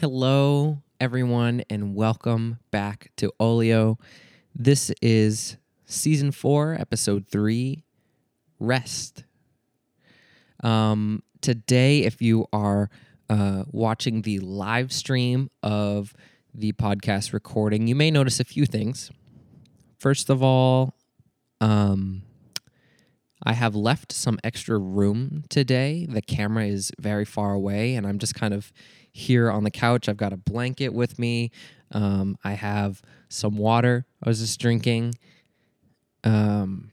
Hello, everyone, and welcome back to Olio. This is season four, episode three Rest. Um, today, if you are uh, watching the live stream of the podcast recording, you may notice a few things. First of all, um, I have left some extra room today. The camera is very far away, and I'm just kind of here on the couch. I've got a blanket with me. Um, I have some water I was just drinking. Um,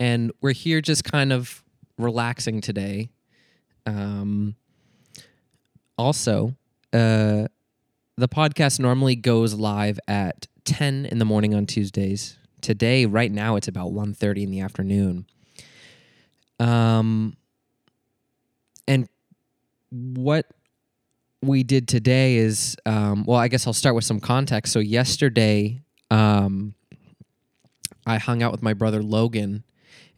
and we're here just kind of relaxing today. Um, also, uh, the podcast normally goes live at 10 in the morning on Tuesdays. Today, right now, it's about 1.30 in the afternoon. Um, and what we did today is, um, well, I guess I'll start with some context. So yesterday, um, I hung out with my brother Logan,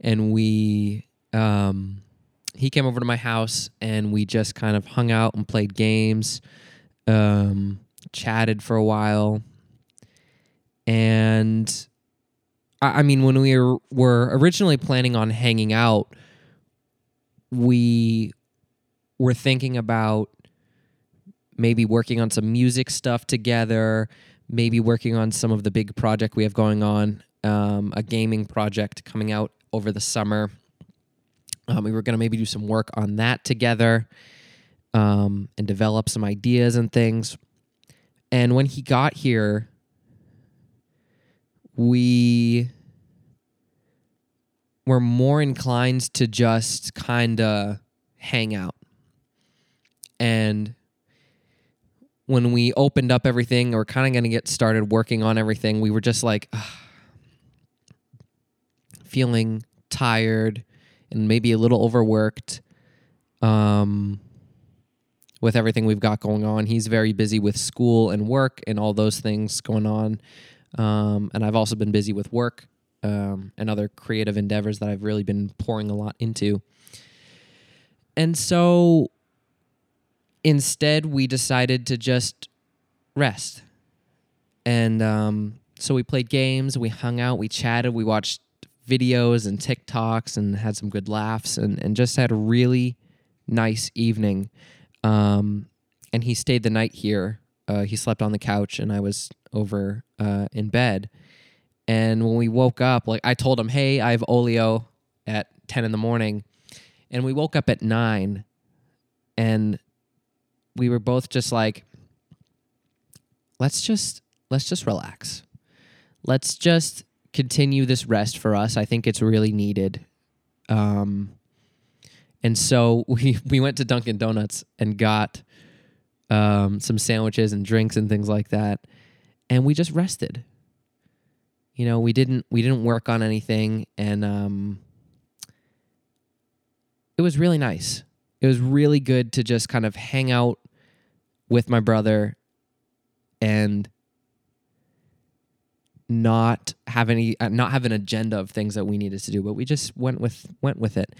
and we um, he came over to my house, and we just kind of hung out and played games, um, chatted for a while, and I, I mean, when we were, were originally planning on hanging out, we were thinking about maybe working on some music stuff together, maybe working on some of the big project we have going on, um, a gaming project coming out over the summer. Um, we were going to maybe do some work on that together um, and develop some ideas and things. And when he got here, we were more inclined to just kind of hang out. And when we opened up everything or kind of going to get started working on everything, we were just like ugh, feeling tired and maybe a little overworked um, with everything we've got going on. He's very busy with school and work and all those things going on. Um, and I've also been busy with work um, and other creative endeavors that I've really been pouring a lot into. And so instead, we decided to just rest. And um, so we played games, we hung out, we chatted, we watched videos and TikToks and had some good laughs and, and just had a really nice evening. Um, and he stayed the night here. Uh, he slept on the couch, and I was over uh, in bed. And when we woke up, like I told him, "Hey, I have Olio at ten in the morning," and we woke up at nine, and we were both just like, "Let's just let's just relax. Let's just continue this rest for us. I think it's really needed." Um, and so we we went to Dunkin' Donuts and got um, some sandwiches and drinks and things like that, and we just rested. You know, we didn't we didn't work on anything, and um, it was really nice. It was really good to just kind of hang out with my brother and not have any uh, not have an agenda of things that we needed to do but we just went with went with it.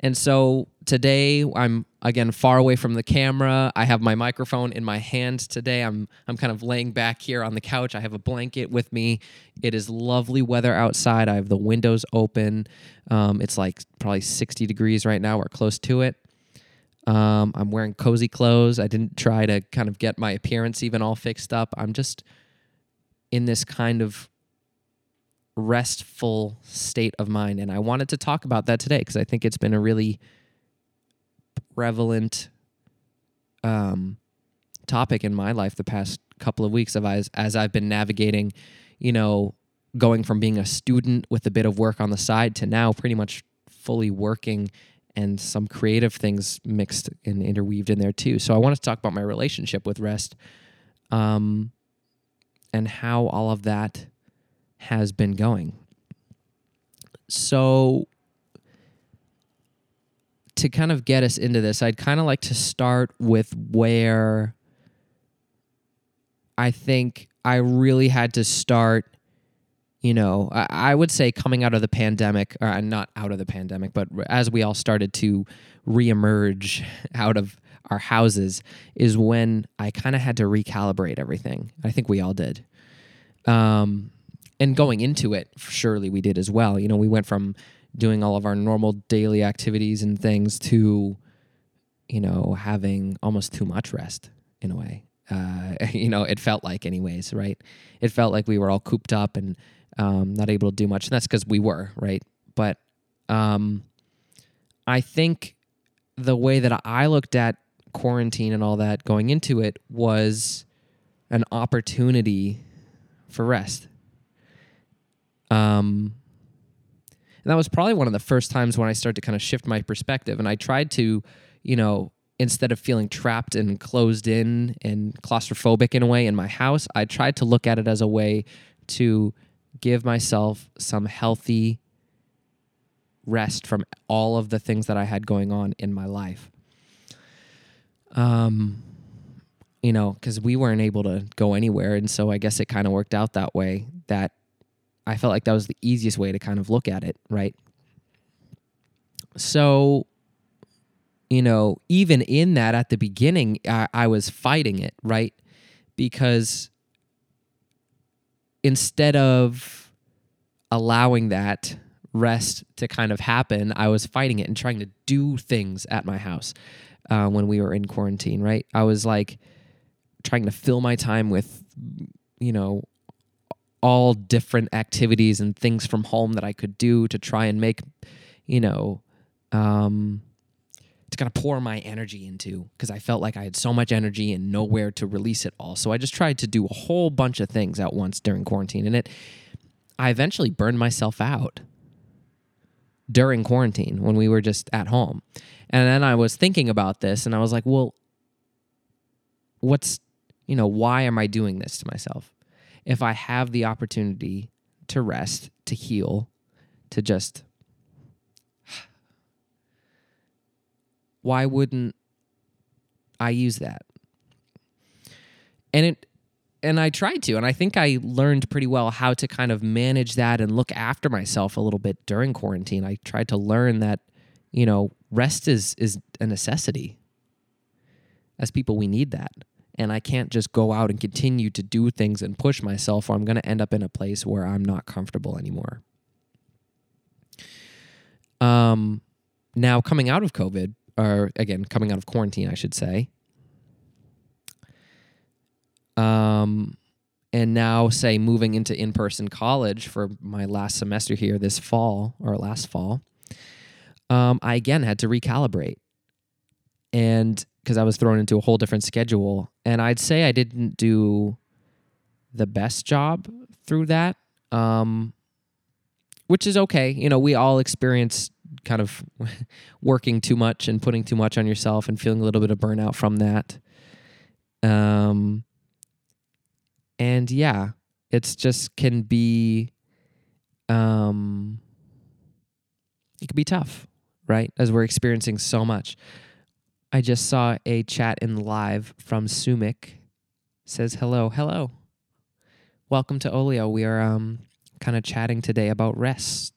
And so today i'm again far away from the camera. I have my microphone in my hand today. I'm i'm kind of laying back here on the couch. I have a blanket with me. It is lovely weather outside. I have the windows open. Um, it's like probably 60 degrees right now. Or close to it um, i'm wearing cozy clothes i didn't try to kind of get my appearance even all fixed up i'm just in this kind of restful state of mind. And I wanted to talk about that today because I think it's been a really prevalent um, topic in my life the past couple of weeks of as, as I've been navigating, you know, going from being a student with a bit of work on the side to now pretty much fully working and some creative things mixed and interweaved in there too. So I want to talk about my relationship with rest um, and how all of that has been going. So, to kind of get us into this, I'd kind of like to start with where I think I really had to start. You know, I, I would say coming out of the pandemic, or not out of the pandemic, but as we all started to reemerge out of our houses is when I kind of had to recalibrate everything. I think we all did. Um, and going into it, surely we did as well. You know, we went from doing all of our normal daily activities and things to, you know, having almost too much rest in a way. Uh, you know, it felt like, anyways, right? It felt like we were all cooped up and um, not able to do much. And that's because we were, right? But um, I think the way that I looked at quarantine and all that going into it was an opportunity for rest. Um, and that was probably one of the first times when I started to kind of shift my perspective. And I tried to, you know, instead of feeling trapped and closed in and claustrophobic in a way in my house, I tried to look at it as a way to give myself some healthy rest from all of the things that I had going on in my life. Um, you know, because we weren't able to go anywhere. And so I guess it kind of worked out that way that I felt like that was the easiest way to kind of look at it, right? So, you know, even in that at the beginning, I, I was fighting it, right? Because instead of allowing that rest to kind of happen, I was fighting it and trying to do things at my house uh, when we were in quarantine, right? I was like trying to fill my time with, you know, all different activities and things from home that I could do to try and make, you know, um, to kind of pour my energy into because I felt like I had so much energy and nowhere to release it all. So I just tried to do a whole bunch of things at once during quarantine, and it, I eventually burned myself out during quarantine when we were just at home. And then I was thinking about this and I was like, well, what's, you know, why am I doing this to myself? if I have the opportunity to rest, to heal, to just why wouldn't I use that? And it and I tried to and I think I learned pretty well how to kind of manage that and look after myself a little bit during quarantine. I tried to learn that you know, rest is is a necessity. As people we need that and I can't just go out and continue to do things and push myself, or I'm going to end up in a place where I'm not comfortable anymore. Um, now coming out of COVID, or again coming out of quarantine, I should say. Um, and now say moving into in-person college for my last semester here this fall or last fall. Um, I again had to recalibrate, and because I was thrown into a whole different schedule. And I'd say I didn't do the best job through that, um, which is okay. You know, we all experience kind of working too much and putting too much on yourself and feeling a little bit of burnout from that. Um, and yeah, it's just can be, um, it can be tough, right? As we're experiencing so much. I just saw a chat in live from Sumik. Says hello, hello. Welcome to Olio. We are um kind of chatting today about rest.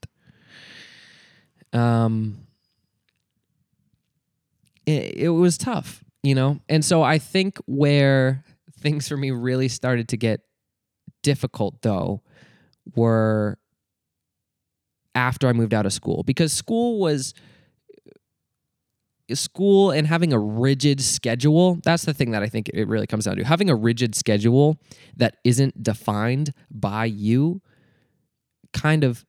Um it, it was tough, you know? And so I think where things for me really started to get difficult though were after I moved out of school because school was school and having a rigid schedule that's the thing that i think it really comes down to having a rigid schedule that isn't defined by you kind of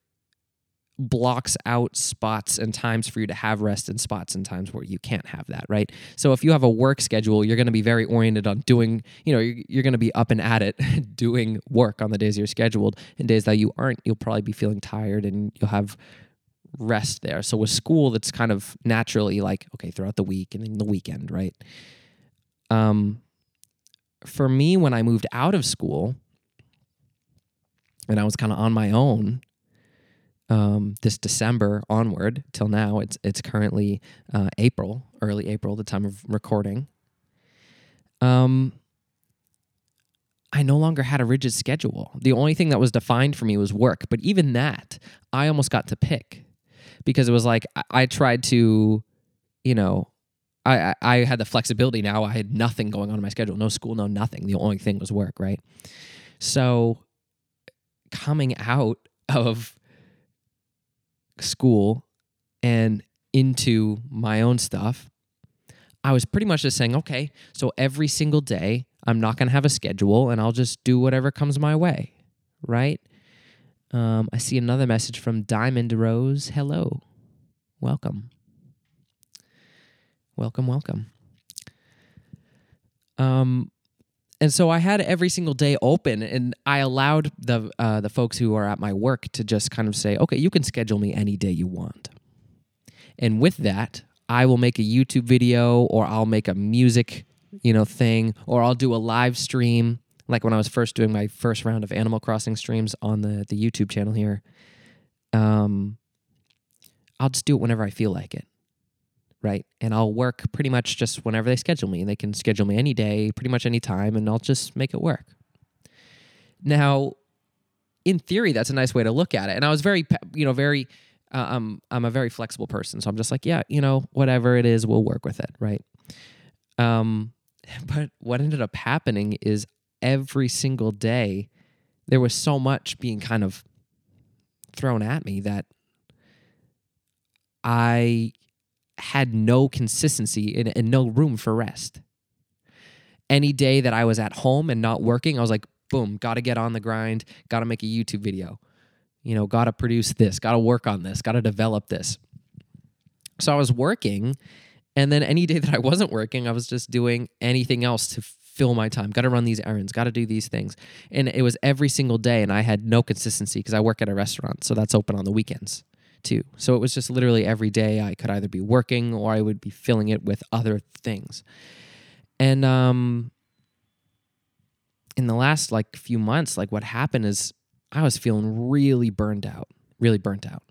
blocks out spots and times for you to have rest and spots and times where you can't have that right so if you have a work schedule you're going to be very oriented on doing you know you're, you're going to be up and at it doing work on the days you're scheduled and days that you aren't you'll probably be feeling tired and you'll have rest there. So with school, that's kind of naturally like okay throughout the week and then the weekend, right? Um, for me, when I moved out of school and I was kind of on my own, um, this December onward till now, it's it's currently uh, April, early April, the time of recording. Um, I no longer had a rigid schedule. The only thing that was defined for me was work, but even that, I almost got to pick because it was like I, I tried to, you know, I, I I had the flexibility now. I had nothing going on in my schedule, no school, no nothing. The only thing was work, right? So coming out of school and into my own stuff, I was pretty much just saying, okay, so every single day, I'm not going to have a schedule and I'll just do whatever comes my way, right? Um, I see another message from Diamond Rose. Hello. Welcome. Welcome, welcome. Um, and so I had every single day open, and I allowed the uh, the folks who are at my work to just kind of say, "Okay, you can schedule me any day you want." And with that, I will make a YouTube video, or I'll make a music, you know, thing, or I'll do a live stream, like when I was first doing my first round of Animal Crossing streams on the the YouTube channel here. Um, I'll just do it whenever I feel like it right? And I'll work pretty much just whenever they schedule me. They can schedule me any day, pretty much any time, and I'll just make it work. Now, in theory, that's a nice way to look at it. And I was very, you know, very, uh, I'm, I'm a very flexible person. So I'm just like, yeah, you know, whatever it is, we'll work with it, right? Um, but what ended up happening is every single day, there was so much being kind of thrown at me that I had no consistency and, and no room for rest. Any day that I was at home and not working, I was like, boom, got to get on the grind, got to make a YouTube video, you know, got to produce this, got to work on this, got to develop this. So I was working. And then any day that I wasn't working, I was just doing anything else to fill my time. Got to run these errands, got to do these things. And it was every single day. And I had no consistency because I work at a restaurant. So that's open on the weekends too. So it was just literally every day I could either be working or I would be filling it with other things. And um in the last like few months, like what happened is I was feeling really burned out, really burnt out.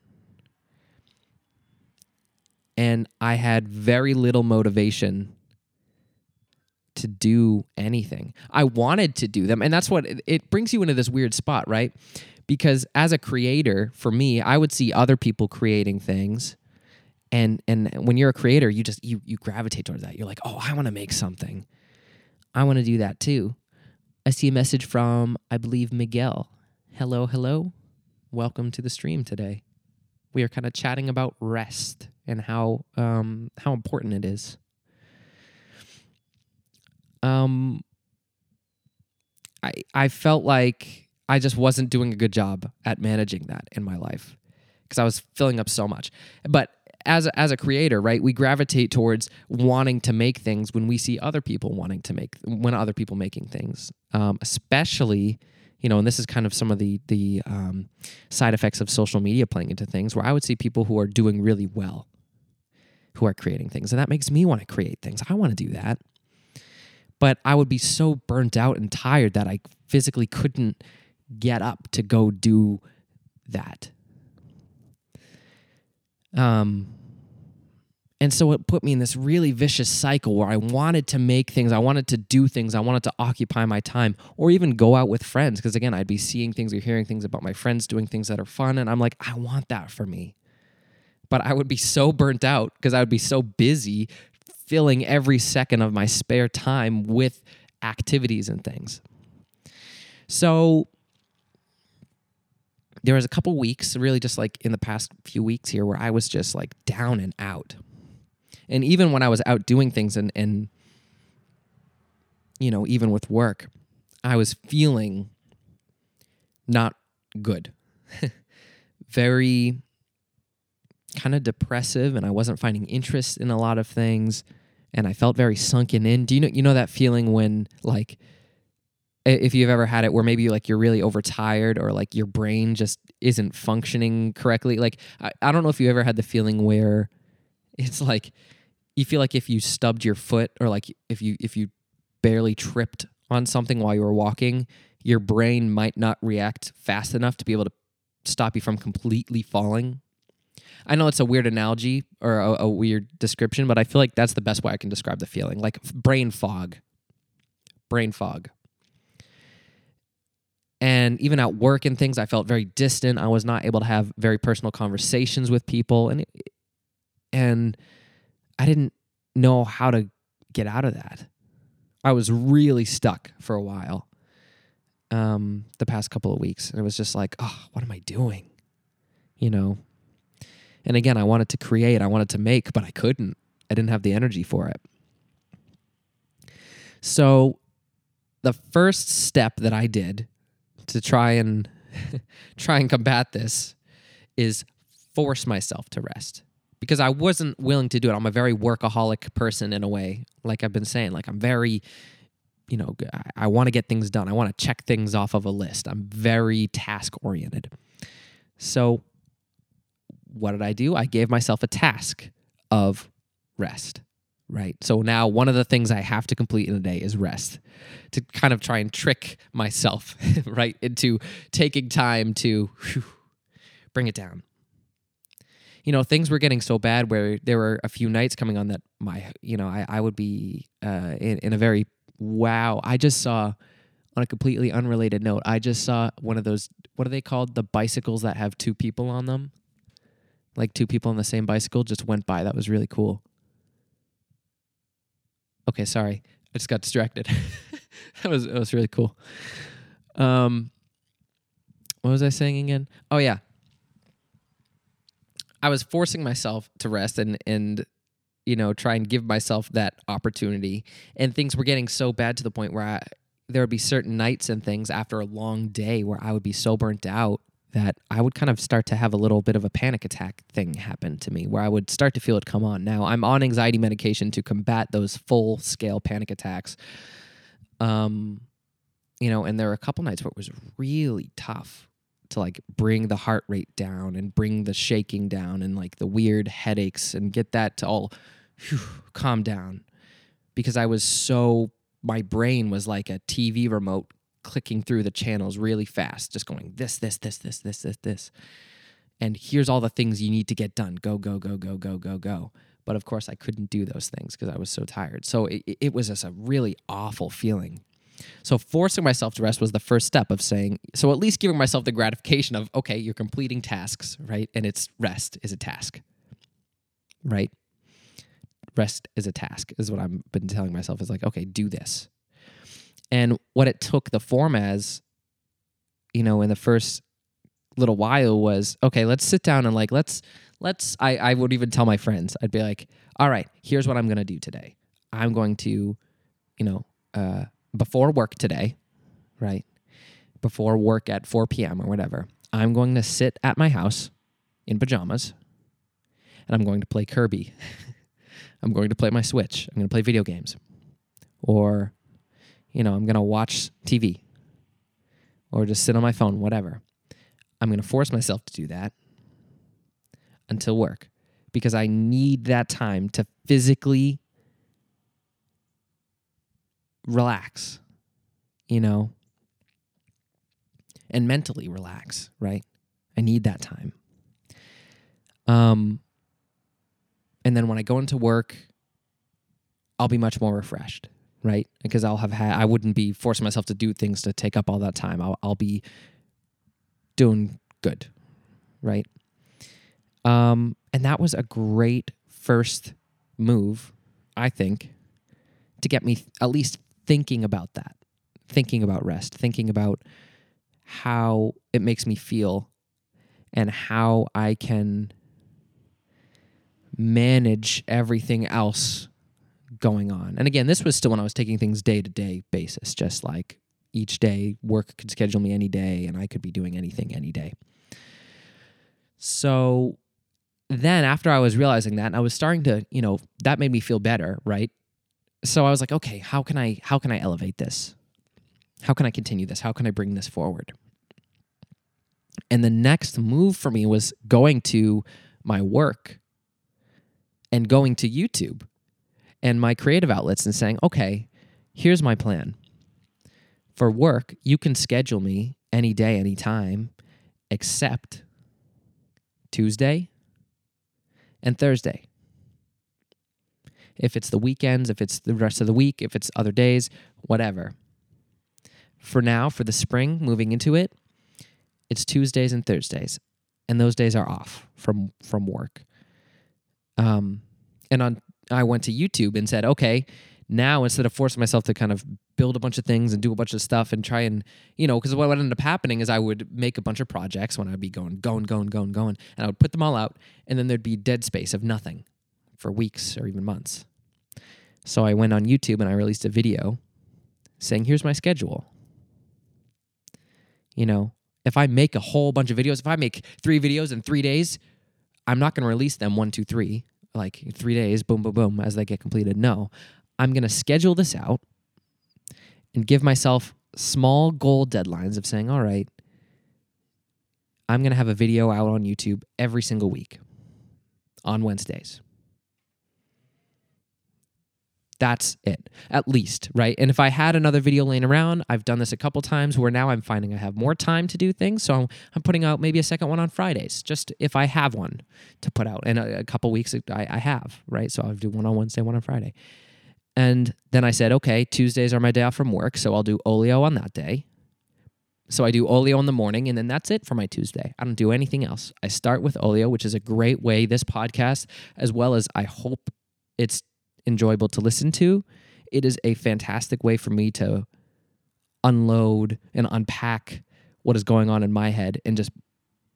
And I had very little motivation to do anything. I wanted to do them. And that's what it, it brings you into this weird spot, right? Because as a creator for me i would see other people creating things. And and when you're a creator you just you you gravitate towards that. You're like oh i want to make something. I want to do that too. I see a message from i believe miguel. Hello hello. Welcome to the stream today. We are kind of chatting about rest and how um how important it is. Um i i felt like I just wasn't doing a good job at managing that in my life because I was filling up so much. But as a, as a creator, right, we gravitate towards wanting to make things when we see other people wanting to make when other people making things, um, especially you know, and this is kind of some of the the um, side effects of social media playing into things, where I would see people who are doing really well, who are creating things, and that makes me want to create things. I want to do that, but I would be so burnt out and tired that I physically couldn't get up to go do that. Um, and so it put me in this really vicious cycle where I wanted to make things, I wanted to do things, I wanted to occupy my time, or even go out with friends. Because again, I'd be seeing things or hearing things about my friends doing things that are fun. And I'm like, I want that for me. But I would be so burnt out because I would be so busy filling every second of my spare time with activities and things. So there was a couple weeks, really just like in the past few weeks here, where I was just like down and out. And even when I was out doing things and, and you know, even with work, I was feeling not good. Very kind of depressive and I wasn't finding interest in a lot of things and I felt very sunken in. Do you know you know that feeling when like if you've ever had it where maybe like you're really overtired or like your brain just isn't functioning correctly like I, I don't know if you ever had the feeling where it's like you feel like if you stubbed your foot or like if you if you barely tripped on something while you were walking your brain might not react fast enough to be able to stop you from completely falling I know it's a weird analogy or a, a, weird description, but I feel like that's the best way I can describe the feeling. Like brain fog. Brain fog and even at work and things i felt very distant i was not able to have very personal conversations with people and and i didn't know how to get out of that. I was really stuck for a while um, the past couple of weeks. And it was just like, oh, what am I doing? You know? And again, I wanted to create, I wanted to make, but I couldn't. I didn't have the energy for it. So the first step that I did to try and try and combat this is force myself to rest because I wasn't willing to do it. I'm a very workaholic person in a way, like I've been saying. Like I'm very, you know, I, I want to get things done. I want to check things off of a list. I'm very task oriented. So, what did I do? I gave myself a task of rest, right? So now one of the things I have to complete in a day is rest to kind of try and trick myself, right, into taking time to whew, bring it down you know, things were getting so bad where there were a few nights coming on that my, you know, I, I would be uh, in, in a very wow. I just saw on a completely unrelated note, I just saw one of those, what are they called? The bicycles that have two people on them. Like two people on the same bicycle just went by. That was really cool. Okay, sorry. I just got distracted. that was that was really cool. Um what was I saying again? Oh yeah. I was forcing myself to rest and and you know try and give myself that opportunity. And things were getting so bad to the point where I, there would be certain nights and things after a long day where I would be so burnt out that I would kind of start to have a little bit of a panic attack thing happen to me where I would start to feel it come on. Now, I'm on anxiety medication to combat those full scale panic attacks. Um, you know, and there were a couple nights where it was really tough to like bring the heart rate down and bring the shaking down and like the weird headaches and get that to all whew, calm down because I was so my brain was like a TV remote clicking through the channels really fast just going this this this this this this this and here's all the things you need to get done go go go go go go go but of course I couldn't do those things because I was so tired so it, it was just a really awful feeling so forcing myself to rest was the first step of saying, so at least giving myself the gratification of, okay, you're completing tasks, right? And it's rest is a task, right? Rest is a task, is what I've been telling myself is like, okay, do this. And what it took the form as, you know, in the first little while was, okay, let's sit down and like, let's, let's, I, I would even tell my friends, I'd be like, all right, here's what I'm going to do today. I'm going to, you know, uh, before work today, right? Before work at 4 p.m. or whatever, I'm going to sit at my house in pajamas and I'm going to play Kirby. I'm going to play my Switch. I'm going to play video games. Or, you know, I'm going to watch TV or just sit on my phone, whatever. I'm going to force myself to do that until work because I need that time to physically relax, you know, and mentally relax, right? I need that time. Um, and then when I go into work, I'll be much more refreshed, right? Because I'll have had, I wouldn't be forcing myself to do things to take up all that time. I'll, I'll be doing good, right? Um, and that was a great first move, I think, to get me at least thinking about that, thinking about rest, thinking about how it makes me feel and how I can manage everything else going on. And again, this was still when I was taking things day to day basis, just like each day work could schedule me any day and I could be doing anything any day. So then after I was realizing that, and I was starting to, you know, that made me feel better, right? so I was like, okay, how can I how can I elevate this? How can I continue this? How can I bring this forward? And the next move for me was going to my work and going to YouTube and my creative outlets and saying, okay, here's my plan. For work, you can schedule me any day, any time, except Tuesday and Thursday if it's the weekends, if it's the rest of the week, if it's other days, whatever. For now, for the spring, moving into it, it's Tuesdays and Thursdays, and those days are off from from work. Um, and on I went to YouTube and said, okay, now instead of forcing myself to kind of build a bunch of things and do a bunch of stuff and try and you know because what would end up happening is i would make a bunch of projects when i'd be going going going going going and i would put them all out and then there'd be dead space of nothing for weeks or even months. So i went on youtube and i released a video saying here's my schedule. You know if i make a whole bunch of videos if i make three videos in three days i'm not going to release them one two three like three days boom boom boom as they get completed no I'm going to schedule this out and give myself small goal deadlines of saying, all right, I'm going to have a video out on YouTube every single week on Wednesdays. That's it, at least, right? And if I had another video laying around, I've done this a couple times where now I'm finding I have more time to do things. So I'm putting out maybe a second one on Fridays, just if I have one to put out. And a, a couple weeks I, I have, right? So I'll do one on Wednesday, one on Friday. And then I said, okay, Tuesdays are my day off from work, so I'll do Olio on that day. So I do Olio in the morning, and then that's it for my Tuesday. I don't do anything else. I start with Olio, which is a great way, this podcast, as well as I hope it's enjoyable to listen to. It is a fantastic way for me to unload and unpack what is going on in my head and just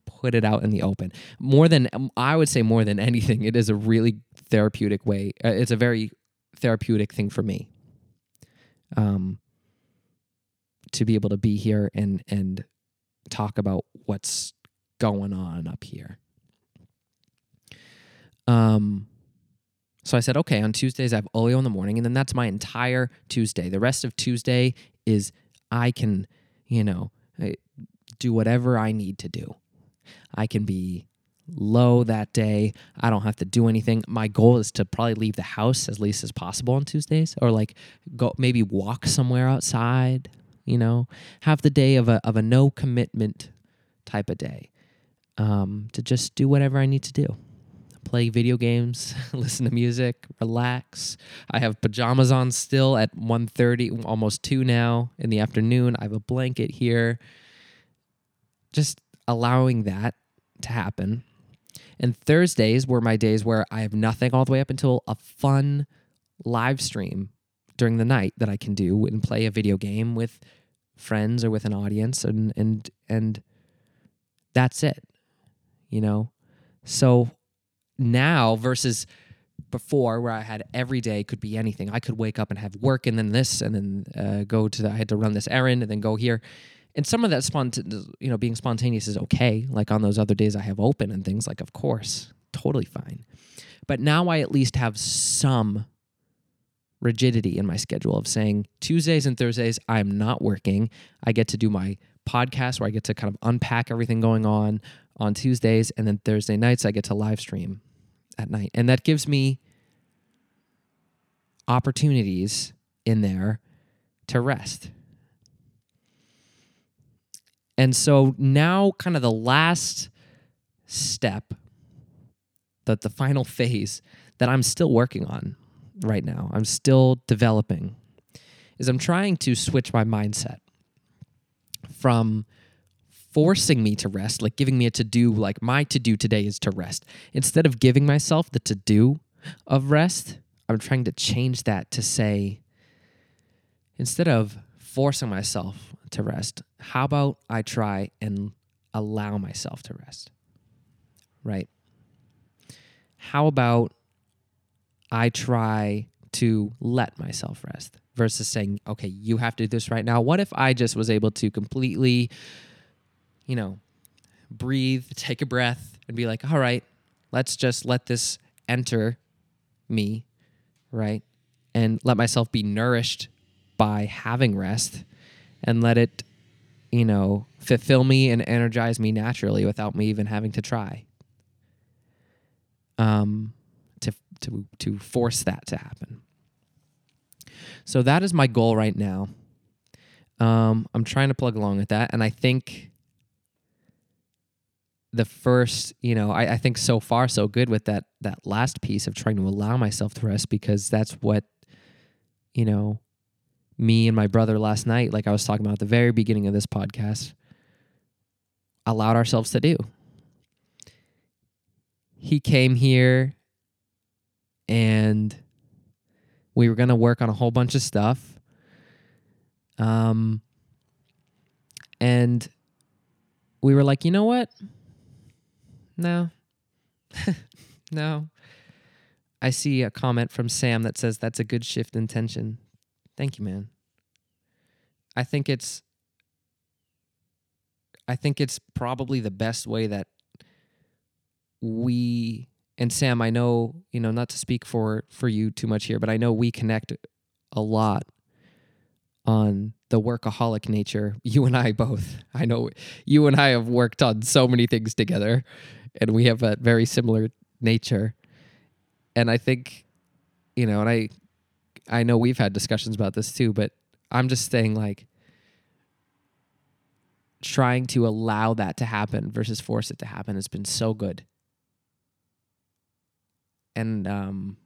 put it out in the open. More than, I would say, more than anything, it is a really therapeutic way. Uh, it's a very therapeutic thing for me. Um, to be able to be here and and talk about what's going on up here. Um, so I said, okay, on Tuesdays I have Olio in the morning, and then that's my entire Tuesday. The rest of Tuesday is I can, you know, do whatever I need to do. I can be low that day. I don't have to do anything. My goal is to probably leave the house as least as possible on Tuesdays or like go maybe walk somewhere outside, you know, have the day of a of a no commitment type of day. Um, to just do whatever I need to do. Play video games, listen to music, relax. I have pajamas on still at 1:30, almost 2 now in the afternoon. I have a blanket here. Just allowing that to happen and Thursdays were my days where I have nothing all the way up until a fun live stream during the night that I can do and play a video game with friends or with an audience and and and that's it. You know? So now versus before where I had every day could be anything. I could wake up and have work and then this and then uh, go to the, I had to run this errand and then go here and some of that spontaneous, you know, being spontaneous is okay. Like on those other days I have open and things, like of course, totally fine. But now I at least have some rigidity in my schedule of saying Tuesdays and Thursdays I'm not working. I get to do my podcast where I get to kind of unpack everything going on on Tuesdays, and then Thursday nights I get to live stream at night, and that gives me opportunities in there to rest. And so now, kind of the last step, that the final phase that I'm still working on right now, I'm still developing, is I'm trying to switch my mindset from forcing me to rest, like giving me a to do, like my to do today is to rest. Instead of giving myself the to do of rest, I'm trying to change that to say, instead of forcing myself to rest, how about I try and allow myself to rest? Right? How about I try to let myself rest versus saying, okay, you have to do this right now? What if I just was able to completely, you know, breathe, take a breath, and be like, all right, let's just let this enter me, right? And let myself be nourished by having rest and let it, you know, fulfill me and energize me naturally without me even having to try. Um, to to to force that to happen. So that is my goal right now. Um, I'm trying to plug along with that, and I think the first, you know, I, I think so far so good with that that last piece of trying to allow myself to rest because that's what, you know, me and my brother last night, like I was talking about at the very beginning of this podcast, allowed ourselves to do. He came here and We were going to work on a whole bunch of stuff. Um, and we were like, you know what? No. no. I see a comment from Sam that says that's a good shift in tension. Thank you, man. I think it's I think it's probably the best way that we and Sam, I know, you know, not to speak for for you too much here, but I know we connect a lot on the workaholic nature. You and I both. I know you and I have worked on so many things together and we have a very similar nature. And I think you know, and I I know we've had discussions about this too, but I'm just saying like trying to allow that to happen versus force it to happen has been so good. And um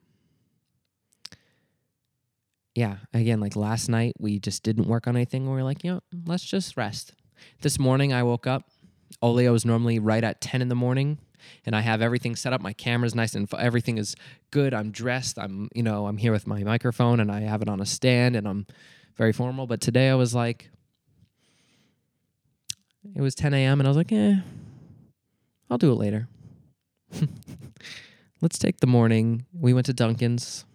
yeah, again, like last night we just didn't work on anything. We are like, you know, let's just rest. This morning I woke up. Olio is normally right at 10 in the morning and I have everything set up. My camera's nice and everything is good. I'm dressed. I'm, you know, I'm here with my microphone and I have it on a stand and I'm very formal. But today I was like, it was 10 a.m. and I was like, eh, I'll do it later. Let's take the morning. We went to Dunkin's.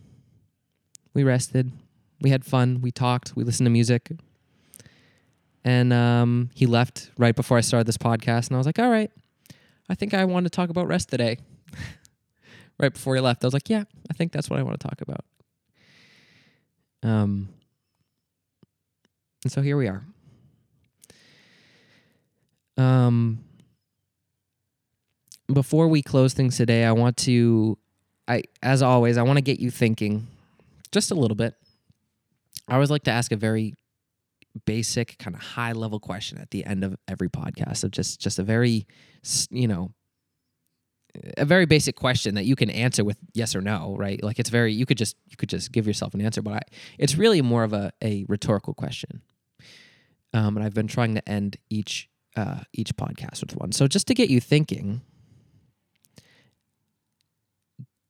We rested. We had fun. We talked. We listened to music. And um, he left right before I started this podcast. And I was like, all right, I think I want to talk about rest today. right before he left, I was like, yeah, I think that's what I want to talk about. Um, and so here we are. Um, before we close things today, I want to, I as always, I want to get you thinking just a little bit. I always like to ask a very basic, kind of high level question at the end of every podcast of just just a very, you know, a very basic question that you can answer with yes or no, right? Like it's very you could just you could just give yourself an answer, but I, it's really more of a a rhetorical question. Um, and I've been trying to end each uh, each podcast with one. So just to get you thinking,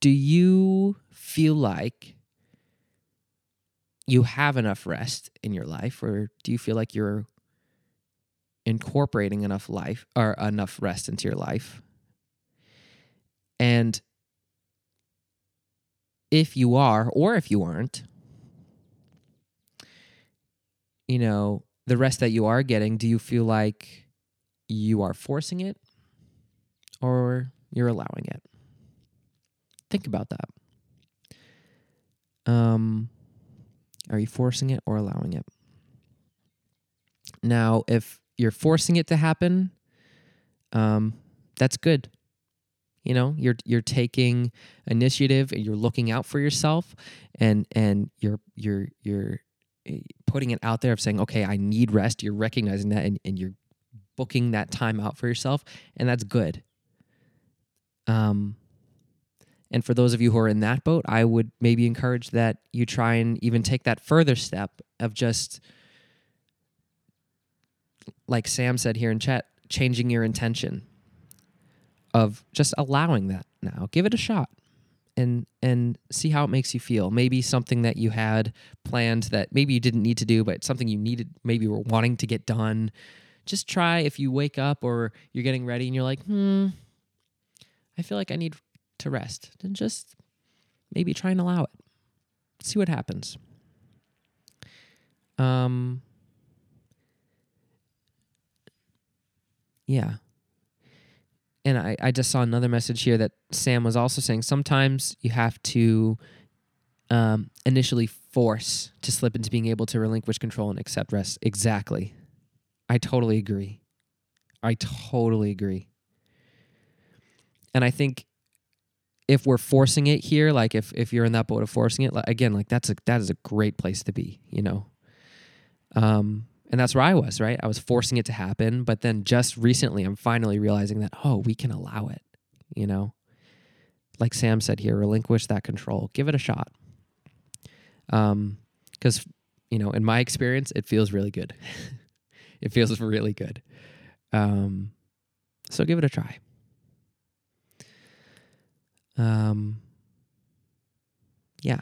do you feel like you have enough rest in your life, or do you feel like you're incorporating enough life or enough rest into your life? And if you are, or if you aren't, you know, the rest that you are getting, do you feel like you are forcing it or you're allowing it. Think about that. Um, are you forcing it or allowing it? Now, if you're forcing it to happen, um, that's good. You know, you're you're taking initiative and you're looking out for yourself, and and you're you're you're eh, putting it out there of saying, okay, I need rest. You're recognizing that, and, and you're booking that time out for yourself, and that's good. Um, and for those of you who are in that boat, I would maybe encourage that you try and even take that further step of just, like Sam said here in chat, changing your intention of just allowing that now. Give it a shot and and see how it makes you feel. Maybe something that you had planned that maybe you didn't need to do, but something you needed, maybe were wanting to get done just try if you wake up or you're getting ready and you're like, hmm, I feel like I need to rest, then just maybe try and allow it. See what happens. Um, yeah. And I, I just saw another message here that Sam was also saying sometimes you have to um, initially force to slip into being able to relinquish control and accept rest. Exactly. I totally agree. I totally agree. And I think if we're forcing it here, like if if you're in that boat of forcing it, like, again, like that's a that is a great place to be, you know. Um, and that's where I was, right? I was forcing it to happen, but then just recently, I'm finally realizing that oh, we can allow it, you know. Like Sam said here, relinquish that control, give it a shot. Um, because you know, in my experience, it feels really good. It feels really good. Um, so give it a try. Um, yeah.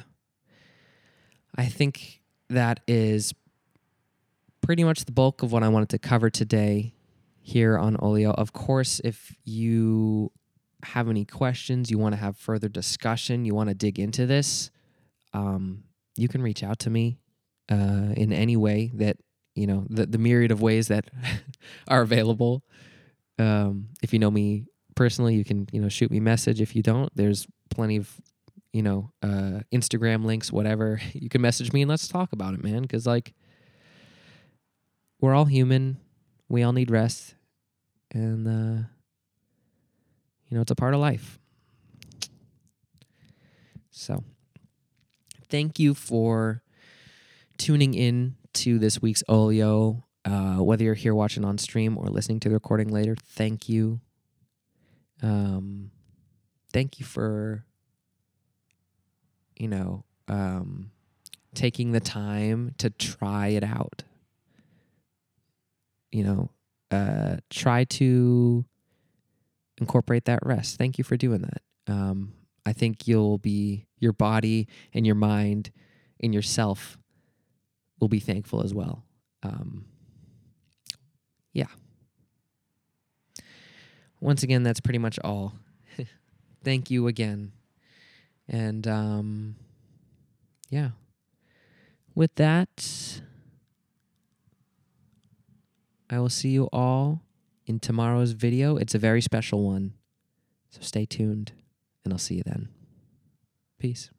I think that is pretty much the bulk of what I wanted to cover today here on Olio. Of course, if you have any questions, you want to have further discussion, you want to dig into this, um, you can reach out to me uh, in any way that you know the, the myriad of ways that are available. Um, if you know me personally, you can you know shoot me a message. If you don't, there's plenty of you know uh, Instagram links, whatever. You can message me and let's talk about it, man. Because like we're all human, we all need rest, and uh, you know it's a part of life. So, thank you for tuning in to this week's Olio. Uh, whether you're here watching on stream or listening to the recording later, thank you. Um, thank you for, you know, um, taking the time to try it out. You know, uh, try to incorporate that rest. Thank you for doing that. Um, I think you'll be, your body and your mind and yourself will be thankful as well. Um, yeah. Once again, that's pretty much all. Thank you again. And um, yeah. With that, I will see you all in tomorrow's video. It's a very special one. So stay tuned, and I'll see you then. Peace.